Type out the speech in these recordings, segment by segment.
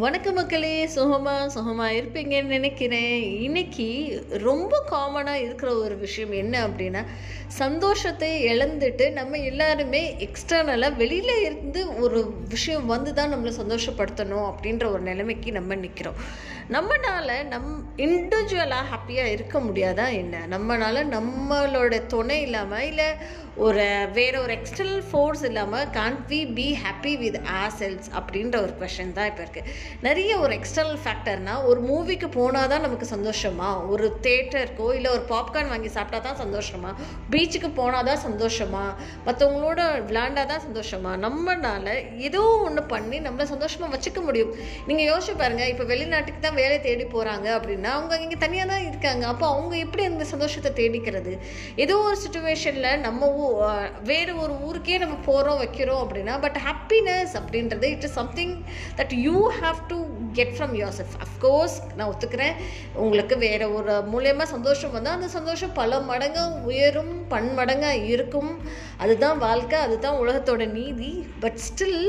வணக்க மக்களே சுகமா சுகமாக இருப்பீங்கன்னு நினைக்கிறேன். இன்னைக்கு ரொம்ப காமனாக இருக்கிற ஒரு விஷயம் என்ன அப்படின்னா சந்தோஷத்தை இழந்துட்டு நம்ம எல்லாருமே எக்ஸ்டர்னலாக வெளியில் இருந்து ஒரு விஷயம் வந்து தான் நம்மளை சந்தோஷப்படுத்தணும் அப்படின்ற ஒரு நிலைமைக்கு நம்ம நிற்கிறோம் நம்மனால நம் இண்டிவிஜுவலாக ஹாப்பியாக இருக்க முடியாதா என்ன? நம்மனால் நம்மளோட துணை இல்லாமல் இல்லை ஒரு வேற ஒரு எக்ஸ்டர்னல் ஃபோர்ஸ் இல்லாமல் can't we be happy with ourselves அப்படின்ற ஒரு கொஷின் தான் இப்போ இருக்குது நிறைய ஒரு எக்ஸ்டர்னல் ஃபேக்டர்னால் ஒரு மூவிக்கு போனால் தான் நமக்கு சந்தோஷமா? ஒரு தேட்டருக்கோ இல்லை ஒரு பாப்கார்ன் வாங்கி சாப்பிட்டா தான் சந்தோஷமா? பீச்சுக்கு போனால் தான் சந்தோஷமா? மற்றவங்களோட விளாண்டா தான் சந்தோஷமா? நம்மனால ஏதோ ஒன்று பண்ணி நம்மளை சந்தோஷமாக வச்சுக்க முடியும். நீங்கள் யோசிச்சு பாருங்கள் இப்போ வெளிநாட்டுக்கு தான் வேலை தேடி போகிறாங்க அப்படின்னா அவங்க இங்கே தனியாக தான் இருக்காங்க. அப்போ அவங்க எப்படி அந்த சந்தோஷத்தை தேடிக்கிறது? ஏதோ ஒரு சுச்சுவேஷனில் நம்ம ஊர் வேறு ஒரு ஊருக்கே நம்ம போகிறோம் வைக்கிறோம் அப்படின்னா பட் ஹாப்பினஸ் அப்படின்றது it is something that you have to get from yourself of course நான் ஒத்துக்கிறேன். உங்களுக்கு வேறு ஒரு மூலியமாக சந்தோஷம் வந்தால் அந்த சந்தோஷம் பல மடங்காக உயரும் பன்மடங்காக இருக்கும். அதுதான் வாழ்க்கை அதுதான் உலகத்தோட நீதி. பட் ஸ்டில்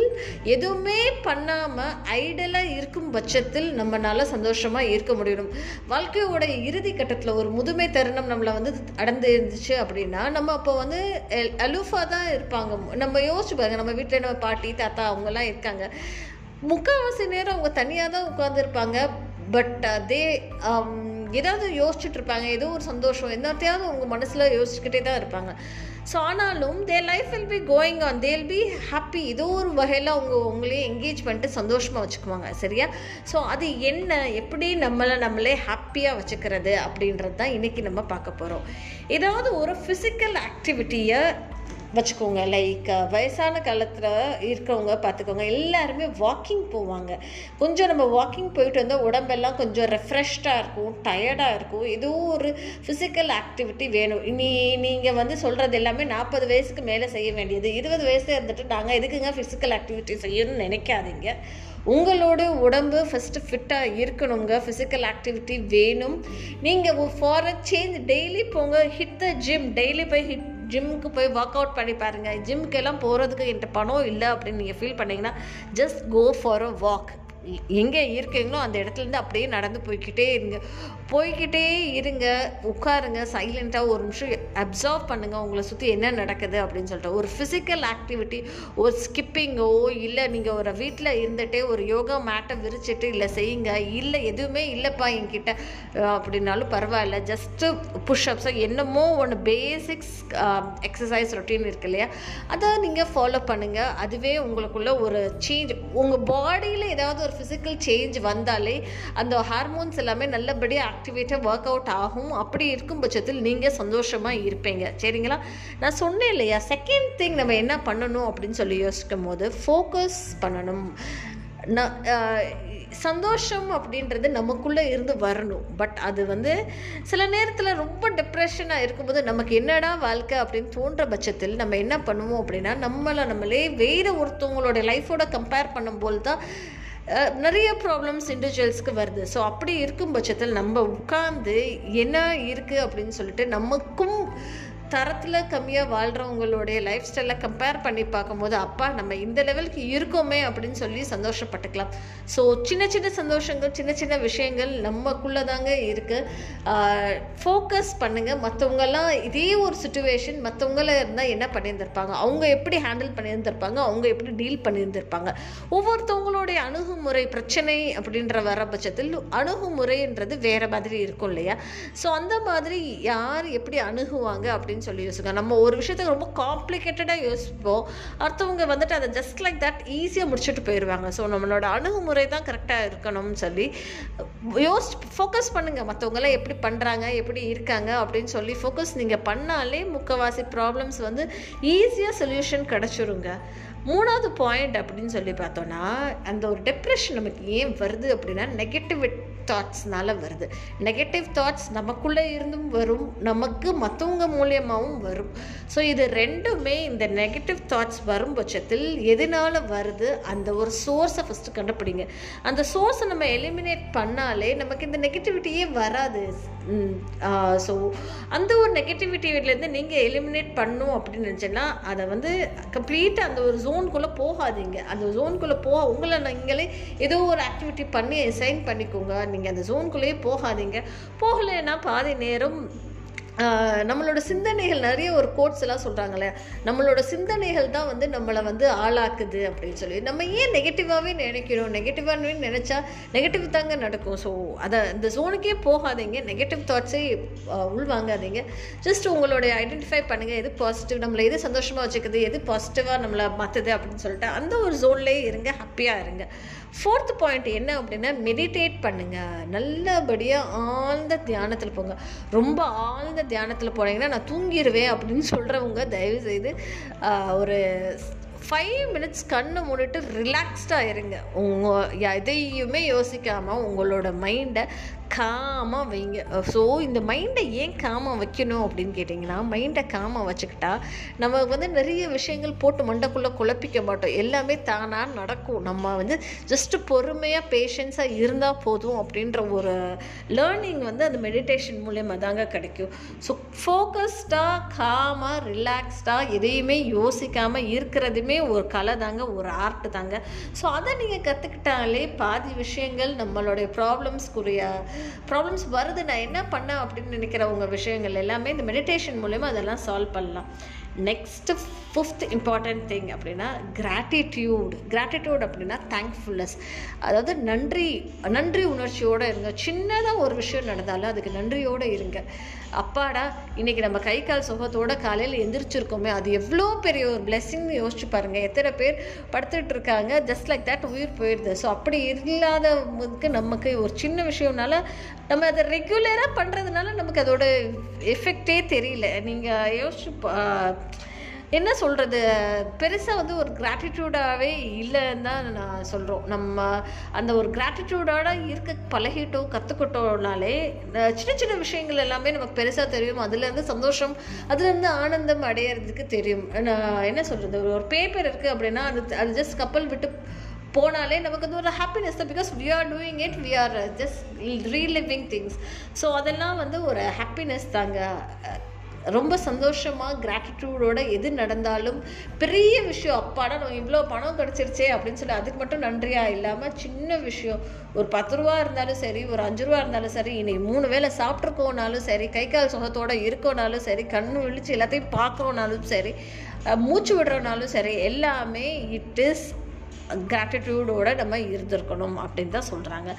எதுவுமே பண்ணாமல் ஐடலாக இருக்கும் பட்சத்தில் நம்மளால் சந்தோஷமாக இருக்க முடியும். வாழ்க்கையோட இறுதி கட்டத்தில் ஒரு முதுமை தருணம் நம்மளை வந்து அடர்ந்து இருந்துச்சு அப்படின்னா நம்ம அப்போ வந்து அலூஃபாக தான் இருப்பாங்க. நம்ம யோசிச்சு பாருங்க நம்ம வீட்டில் நம்ம பாட்டி தாத்தா அவங்கெல்லாம் இருக்காங்க. முக்கால்வாசி நேரம் அவங்க தனியாக தான் உட்காந்துருப்பாங்க பட் அதே um, ஏதாவது யோசிச்சுட்டு இருப்பாங்க. ஏதோ ஒரு சந்தோஷம். என்னத்தையாவது அவங்க மனசில் யோசிச்சுக்கிட்டே தான் இருப்பாங்க. ஸோ ஆனாலும் they life will be going on they'll be happy ஏதோ ஒரு வகையில் அவங்க உங்களையும் என்கேஜ் பண்ணிட்டு சந்தோஷமாக வச்சுக்குவாங்க. சரியா? ஸோ அது என்ன எப்படி நம்மளை நம்மளே ஹாப்பியாக வச்சுக்கிறது அப்படின்றது தான் இன்றைக்கி நம்ம பார்க்க போகிறோம் ஏதாவது ஒரு ஃபிசிக்கல் ஆக்டிவிட்டியை வச்சுக்கோங்க. லைக் வயசான காலத்தில் இருக்கிறவங்க பார்த்துக்கோங்க எல்லாருமே வாக்கிங் போவாங்க. கொஞ்சம் நம்ம வாக்கிங் போயிட்டு வந்தால் உடம்பெல்லாம் கொஞ்சம் ரெஃப்ரெஷ்டாக இருக்கும் டயர்டாக இருக்கும். ஏதோ ஒரு ஃபிசிக்கல் ஆக்டிவிட்டி வேணும். இனி நீங்கள் வந்து சொல்கிறது எல்லாமே நாற்பது வயசுக்கு மேலே செய்ய வேண்டியது. இருபது வயசு இருந்துட்டு நாங்கள் எதுக்குங்க ஃபிசிக்கல் ஆக்டிவிட்டி செய்யணும்னு நினைக்காதீங்க. உங்களோட உடம்பு ஃபஸ்ட்டு ஃபிட்டாக இருக்கணுங்க. ஃபிசிக்கல் ஆக்டிவிட்டி வேணும். நீங்கள் ஃபார் அ சேஞ்ச் டெய்லி போங்க. ஹிட் த ஜிம் டெய்லி போய் ஹிட் ஜிம்முக்கு போய் ஒர்க் அவுட் பண்ணி பாருங்கள் ஜிம்முக்கெல்லாம் போகிறதுக்கு என்கிட்ட பணம் இல்லை அப்படின்னு நீங்கள் ஃபீல் பண்ணிங்கன்னா just go for a walk எங்கே இருக்கீங்களோ அந்த இடத்துலேருந்து அப்படியே நடந்து போய்கிட்டே இருங்க. போய்கிட்டே இருங்க உட்காருங்க சைலண்ட்டாக ஒரு நிமிஷம் அப்சர்வ் பண்ணுங்கள் உங்களை சுற்றி என்ன நடக்குது அப்படின்னு சொல்லிட்டு. ஒரு ஃபிசிக்கல் ஆக்டிவிட்டி ஒரு ஸ்கிப்பிங்கோ இல்லை நீங்கள் ஒரு வீட்டில் இருந்துகிட்டே ஒரு யோகா மேட்டை விரிச்சிட்டு இல்லை செய்யுங்க இல்லை எதுவுமே இல்லைப்பா என்கிட்ட அப்படின்னாலும் பரவாயில்ல. ஜஸ்ட்டு புஷ்அப்ஸோ என்னமோ ஒன்று பேசிக்ஸ் எக்ஸசைஸ் ரொட்டீன் இருக்கு இல்லையா? அதை நீங்கள் ஃபாலோ பண்ணுங்கள் அதுவே உங்களுக்குள்ள ஒரு சேஞ்ச் உங்கள் பாடியில் ஏதாவது ஒரு ஃபிசிக்கல் சேஞ்ச் வந்தாலே அந்த ஹார்மோன்ஸ் எல்லாமே நல்லபடியாக ஆக்டிவேட்டாக ஒர்க் அவுட் ஆகும். அப்படி இருக்கும் பட்சத்தில் நீங்கள் சந்தோஷமாக இருப்பீங்க. சரிங்களா? நான் சொன்னேன் இல்லையா? செகண்ட் திங் நம்ம என்ன பண்ணணும் அப்படின்னு சொல்லி யோசிக்கும் போது ஃபோக்கஸ் பண்ணணும். நான் சந்தோஷம் அப்படின்றது நமக்குள்ளே இருந்து வரணும். பட் அது வந்து சில நேரத்தில் ரொம்ப டிப்ரெஷனாக இருக்கும்போது நமக்கு என்னடா வாழ்க்கை அப்படின்னு தோன்ற பட்சத்தில் நம்ம என்ன பண்ணுவோம் அப்படின்னா நம்மளை நம்மளே வேறு ஒருத்தவங்களோட லைஃபோட கம்பேர் பண்ணும்போது தான் நிறைய ப்ராப்ளம்ஸ் இண்டிவிஜுவல்ஸ்க்கு வருது. ஸோ அப்படி இருக்கும் பட்சத்தில் நம்ம உட்கார்ந்து என்ன இருக்குது அப்படின்னு சொல்லிட்டு நமக்கும் தரத்தில் கம்மியாக வாழ்கிறவங்களுடைய லைஃப் ஸ்டைலை கம்பேர் பண்ணி பார்க்கும்போது அப்பா நம்ம இந்த லெவலுக்கு இருக்கோமே அப்படின்னு சொல்லி சந்தோஷப்பட்டுக்கலாம். ஸோ சின்ன சின்ன சந்தோஷங்கள் சின்ன சின்ன விஷயங்கள் நமக்குள்ளே தாங்க இருக்குது ஃபோக்கஸ் பண்ணுங்கள் மற்றவங்கெல்லாம் இதே ஒரு சுச்சுவேஷன் மற்றவங்கள இருந்தால் என்ன பண்ணியிருந்திருப்பாங்க? அவங்க எப்படி ஹேண்டில் பண்ணியிருந்திருப்பாங்க? அவங்க எப்படி டீல் பண்ணியிருந்திருப்பாங்க? ஒவ்வொருத்தவங்களுடைய அணுகுமுறை பிரச்சனை அப்படின்ற வர பட்சத்தில் அணுகுமுறைன்றது வேறு மாதிரி இருக்கும் இல்லையா? ஸோ அந்த மாதிரி யார் எப்படி அணுகுவாங்க அப்படின்னு அப்படின்னு சொல்லி யோசிக்க நம்ம ஒரு விஷயத்த ரொம்ப காம்ப்ளிகேட்டடாக யோசிப்போம். அடுத்தவங்க வந்துட்டு அதை ஜஸ்ட் லைக் தட் ஈஸியாக முடிச்சுட்டு போயிடுவாங்க ஸோ நம்மளோட அணுகுமுறை தான் கரெக்டாக இருக்கணும்னு சொல்லி யோசி ஃபோக்கஸ் பண்ணுங்கள் மற்றவங்களாம் எப்படி பண்ணுறாங்க எப்படி இருக்காங்க அப்படின்னு சொல்லி ஃபோக்கஸ் நீங்கள் பண்ணாலே முக்கவாசி ப்ராப்ளம்ஸ் வந்து ஈஸியாக சொல்யூஷன் கிடச்சிருங்க. மூணாவது பாயிண்ட் அப்படின்னு சொல்லி பார்த்தோன்னா அந்த ஒரு டெப்ரெஷன் நமக்கு ஏன் வருது அப்படின்னா நெகட்டிவ் தாட்ஸ்னால வருது. நெகட்டிவ் தாட்ஸ் நமக்குள்ளே இருந்தும் வரும் நமக்கு மற்றவங்க மூலியமாகவும் வரும். ஸோ இது ரெண்டுமே இந்த நெகட்டிவ் தாட்ஸ் வரும் பட்சத்தில் எதனால் வருது? அந்த ஒரு சோர்ஸை ஃபஸ்ட்டு கண்டுபிடிங்க. அந்த சோர்ஸை நம்ம எலிமினேட் பண்ணாலே நமக்கு இந்த நெகட்டிவிட்டியே வராது. ஸோ அந்த ஒரு நெகட்டிவிட்டிலேருந்து நீங்கள் எலிமினேட் பண்ணும் அப்படின்னு நினச்சேன்னா அதை வந்து கம்ப்ளீட்டாக அந்த ஒரு ஜோனுக்குள்ளே போகாதீங்க. அந்த ஜோனுக்குள்ளே போக உங்களை நீங்களே ஏதோ ஒரு ஆக்டிவிட்டி பண்ணி சைன் பண்ணிக்கோங்க. போகாதீங்க. அந்த ஜோன்குள்ளேயே போகாதீங்க. போகலைன்னா பாதி நேரம் நம்மளோட சிந்தனைகள் நிறைய ஒரு கோட்ஸ் எல்லாம் சொல்கிறாங்களே நம்மளோட சிந்தனைகள் தான் வந்து நம்மளை வந்து ஆளாக்குது அப்படின்னு சொல்லி. நம்ம ஏன் நெகட்டிவாகவே நினைக்கிறோம்? நெகட்டிவாகவே நினச்சா நெகட்டிவ் தாங்க நடக்கும். ஸோ அதை இந்த ஜோனுக்கே போகாதீங்க. நெகட்டிவ் தாட்ஸே உள்வாங்காதீங்க. ஜஸ்ட் உங்களுடைய ஐடென்டிஃபை பண்ணுங்கள் எது பாசிட்டிவ் நம்மளை எது சந்தோஷமாக வச்சுக்குது? எது பாசிட்டிவாக நம்மளை மாற்றுது அப்படின்னு சொல்லிட்டு அந்த ஒரு ஜோன்லேயே இருங்க. ஹாப்பியாக இருங்க. ஃபோர்த் பாயிண்ட் என்ன அப்படின்னா மெடிடேட் பண்ணுங்கள் நல்லபடியாக ஆழ்ந்த தியானத்தில் போங்க. ரொம்ப ஆழ்ந்த தியானத்தில் போனீங்கன்னா நான் தூங்கிடுவேன் அப்படின்னு சொல்கிறவங்க தயவு செய்து ஒரு ஃபைவ் மினிட்ஸ் கண்ணை மூடிட்டு ரிலாக்ஸ்டாக இருங்க. உங்கள் எதையுமே யோசிக்காமல் உங்களோட மைண்டை காமாக வைங்க. ஸோ இந்த மைண்டை ஏன் காமாக வைக்கணும் அப்படின்னு கேட்டிங்கன்னா மைண்டை காமாக வச்சுக்கிட்டா நம்ம வந்து நிறைய விஷயங்கள் போட்டு மண்டைக்குள்ளே குழப்பிக்க மாட்டோம். எல்லாமே தானாக நடக்கும். நம்ம வந்து ஜஸ்ட்டு பொறுமையாக பேஷன்ஸாக இருந்தால் போதும் அப்படின்ற ஒரு லேர்னிங் வந்து அந்த மெடிடேஷன் மூலயமா தாங்க கிடைக்கும். ஸோ ஃபோக்கஸ்டாக காமாக ரிலாக்ஸ்டாக எதையுமே யோசிக்காமல் இருக்கிறதுமே ஒரு கலை தாங்க ஒரு ஆர்ட் தாங்க. ஸோ அதை நீங்கள் கற்றுக்கிட்டாலே பாதி விஷயங்கள் நம்மளுடைய ப்ராப்ளம்ஸ்க்குரிய ப்ராப்ளம்ஸ் வருது நான் என்ன பண்ணேன் அப்படின்னு நினைக்கிறவங்க விஷயங்கள் எல்லாமே இந்த மெடிடேஷன் மூலயமா அதெல்லாம் சால்வ் பண்ணலாம். நெக்ஸ்ட்டு ஃபிஃப்த் இம்பார்ட்டன்ட் திங் அப்படின்னா கிராட்டிடியூட் கிராட்டிடியூட் அப்படின்னா தேங்க்ஃபுல்னஸ் அதாவது நன்றி நன்றி உணர்ச்சியோடு இருங்க. சின்னதாக ஒரு விஷயம் நடந்தாலும் அதுக்கு நன்றியோடு இருங்க. அப்பாடா இன்றைக்கி நம்ம கை கால் சுகத்தோட காலையில் எந்திரிச்சிருக்கோமே. அது எவ்வளோ பெரிய ஒரு பிளெஸ்ஸிங்னு யோசிச்சு பாருங்கள் எத்தனை பேர் படுத்துட்டு இருக்காங்க. ஜஸ்ட் லைக் தட் உயிர் போயிடுது ஸோ அப்படி இல்லாதவங்களுக்கு நமக்கு ஒரு சின்ன விஷயம்னால நம்ம அதை ரெகுலராக பண்ணுறதுனால நமக்கு அதோட எஃபெக்டே தெரியல. நீங்கள் யோசிச்சு பா- என்ன சொல்கிறது பெருசாக வந்து ஒரு கிராட்டிடியூடாகவே இல்லைன்னு தான் நான் சொல்கிறோம் நம்ம அந்த ஒரு கிராட்டிடியூடோட இருக்க பழகிட்டோம் கற்றுக்கிட்டோம்னாலே சின்ன சின்ன விஷயங்கள் எல்லாமே நமக்கு பெருசாக தெரியும். அதுலேருந்து சந்தோஷம் அதுலேருந்து ஆனந்தம் அடையிறதுக்கு தெரியும். நான் என்ன சொல்கிறது ஒரு பேப்பர் இருக்குது அப்படின்னா அது அது ஜஸ்ட் கப்பல் விட்டு போனாலே நமக்கு வந்து ஒரு ஹாப்பினஸ் தான். Because we are doing it we are just reliving things so அதெல்லாம் வந்து ஒரு ஹாப்பினஸ் தாங்க. ரொம்ப சந்தோஷமாக கிராட்டிடியூடோட எது நடந்தாலும் பெரிய விஷயம் அப்பாடா நம்ம இவ்வளோ பணம் கிடச்சிருச்சே அப்படின்னு சொல்லி அதுக்கு மட்டும் நன்றியாக இல்லாமல் சின்ன விஷயம். ஒரு பத்து ரூபா இருந்தாலும் சரி ஒரு அஞ்சு ரூபா இருந்தாலும் சரி இன்னைக்கு மூணு வேளை சாப்பிட்ருக்கோனாலும் சரி கை கால் சுகத்தோடு இருக்கோனாலும் சரி கண்ணு விழிச்சு எல்லாத்தையும் பார்க்கறோனாலும் சரி மூச்சு விடுறோனாலும் சரி எல்லாமே இட் இஸ் கிராட்டிடியூடோடு நம்ம இருந்திருக்கணும் அப்படின்னு தான் சொல்கிறாங்க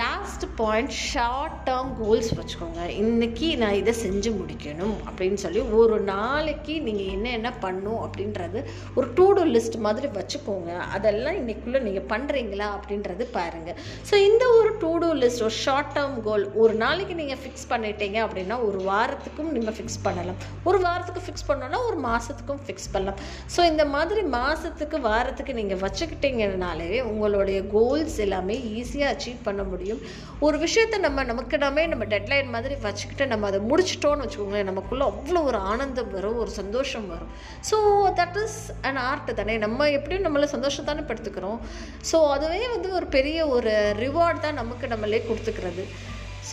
last point short term goals வச்சுக்கோங்க. இன்னைக்கு நான் இதை செஞ்சு முடிக்கணும் அப்படின்னு சொல்லி ஒரு நாளைக்கு நீங்கள் என்ன என்ன பண்ணும் அப்படின்றது ஒரு டூ டூ லிஸ்ட் மாதிரி வச்சுக்கோங்க. அதெல்லாம் இன்னைக்குள்ளே நீங்கள் பண்ணுறீங்களா அப்படின்றது பாருங்கள் ஸோ இந்த ஒரு டூ டூ லிஸ்ட் ஒரு ஷார்ட் டேர்ம் கோல் ஒரு நாளைக்கு நீங்கள் ஃபிக்ஸ் பண்ணிட்டீங்க அப்படின்னா ஒரு வாரத்துக்கும் நீங்கள் ஃபிக்ஸ் பண்ணலாம். ஒரு வாரத்துக்கு ஃபிக்ஸ் பண்ணோன்னா ஒரு மாதத்துக்கும் ஃபிக்ஸ் பண்ணலாம். ஸோ இந்த மாதிரி மாதத்துக்கு வாரத்துக்கு நீங்கள் வச்சுக்கிட்டீங்கனாலே உங்களுடைய கோல்ஸ் எல்லாமே ஈஸியாக அச்சீவ் பண்ண முடியும். ஒரு விஷயத்தை நம்ம நமக்கு நாமே நம்ம டெட்லைன் மாதிரி வச்சுக்கிட்டு நம்ம அதை முடிச்சிட்டோம்னு வச்சுக்கோங்களேன் நமக்குள்ளே அவ்வளோ ஒரு ஆனந்தம் வரும் ஒரு சந்தோஷம் வரும். So that is an art தானே. நம்ம எப்படியும் நம்மளை சந்தோஷம் தானே படுத்துக்கிறோம். ஸோ அதுவே வந்து ஒரு பெரிய ஒரு ரிவார்ட் தான் நமக்கு நம்மளே கொடுத்துக்கிறது.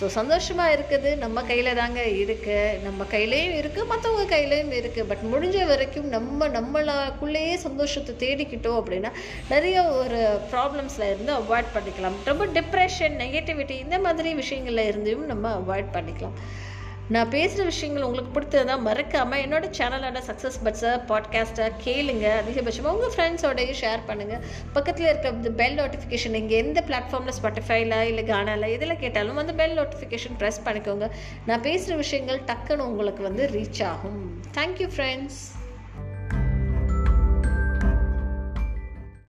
ஸோ சந்தோஷமாக இருக்குது. நம்ம கையில் தாங்க இருக்குது நம்ம கையிலையும் இருக்குது மற்றவங்க கையிலையும் இருக்குது பட் முடிஞ்ச வரைக்கும் நம்ம நம்மளாக்குள்ளேயே சந்தோஷத்தை தேடிக்கிட்டோம் அப்படின்னா நிறைய ஒரு ப்ராப்ளம்ஸில் இருந்து அவாய்ட் பண்ணிக்கலாம். ரொம்ப டிப்ரெஷன் நெகட்டிவிட்டி இந்த மாதிரி விஷயங்கள்ல இருந்தும் நம்ம அவாய்ட் பண்ணிக்கலாம். நான் பேசுகிற விஷயங்கள் உங்களுக்கு பிடித்ததுனா மறக்காமல் என்னோட சேனலான சக்ஸஸ் பட்ஸை பாட்காஸ்ட்டை கேளுங்க. அதிகபட்சமாக உங்கள் ஃப்ரெண்ட்ஸோடய ஷேர் பண்ணுங்கள் பக்கத்தில் இருக்க இந்த பெல் நோட்டிஃபிகேஷன் இங்கே எந்த பிளாட்ஃபார்மில் ஸ்பாட்டிஃபைல இல்லை கானால எதில் கேட்டாலும் அந்த பெல் நோட்டிஃபிகேஷன் ப்ரெஸ் பண்ணிக்கோங்க. நான் பேசுகிற விஷயங்கள் டக்குன்னு உங்களுக்கு வந்து ரீச் ஆகும். Thank you friends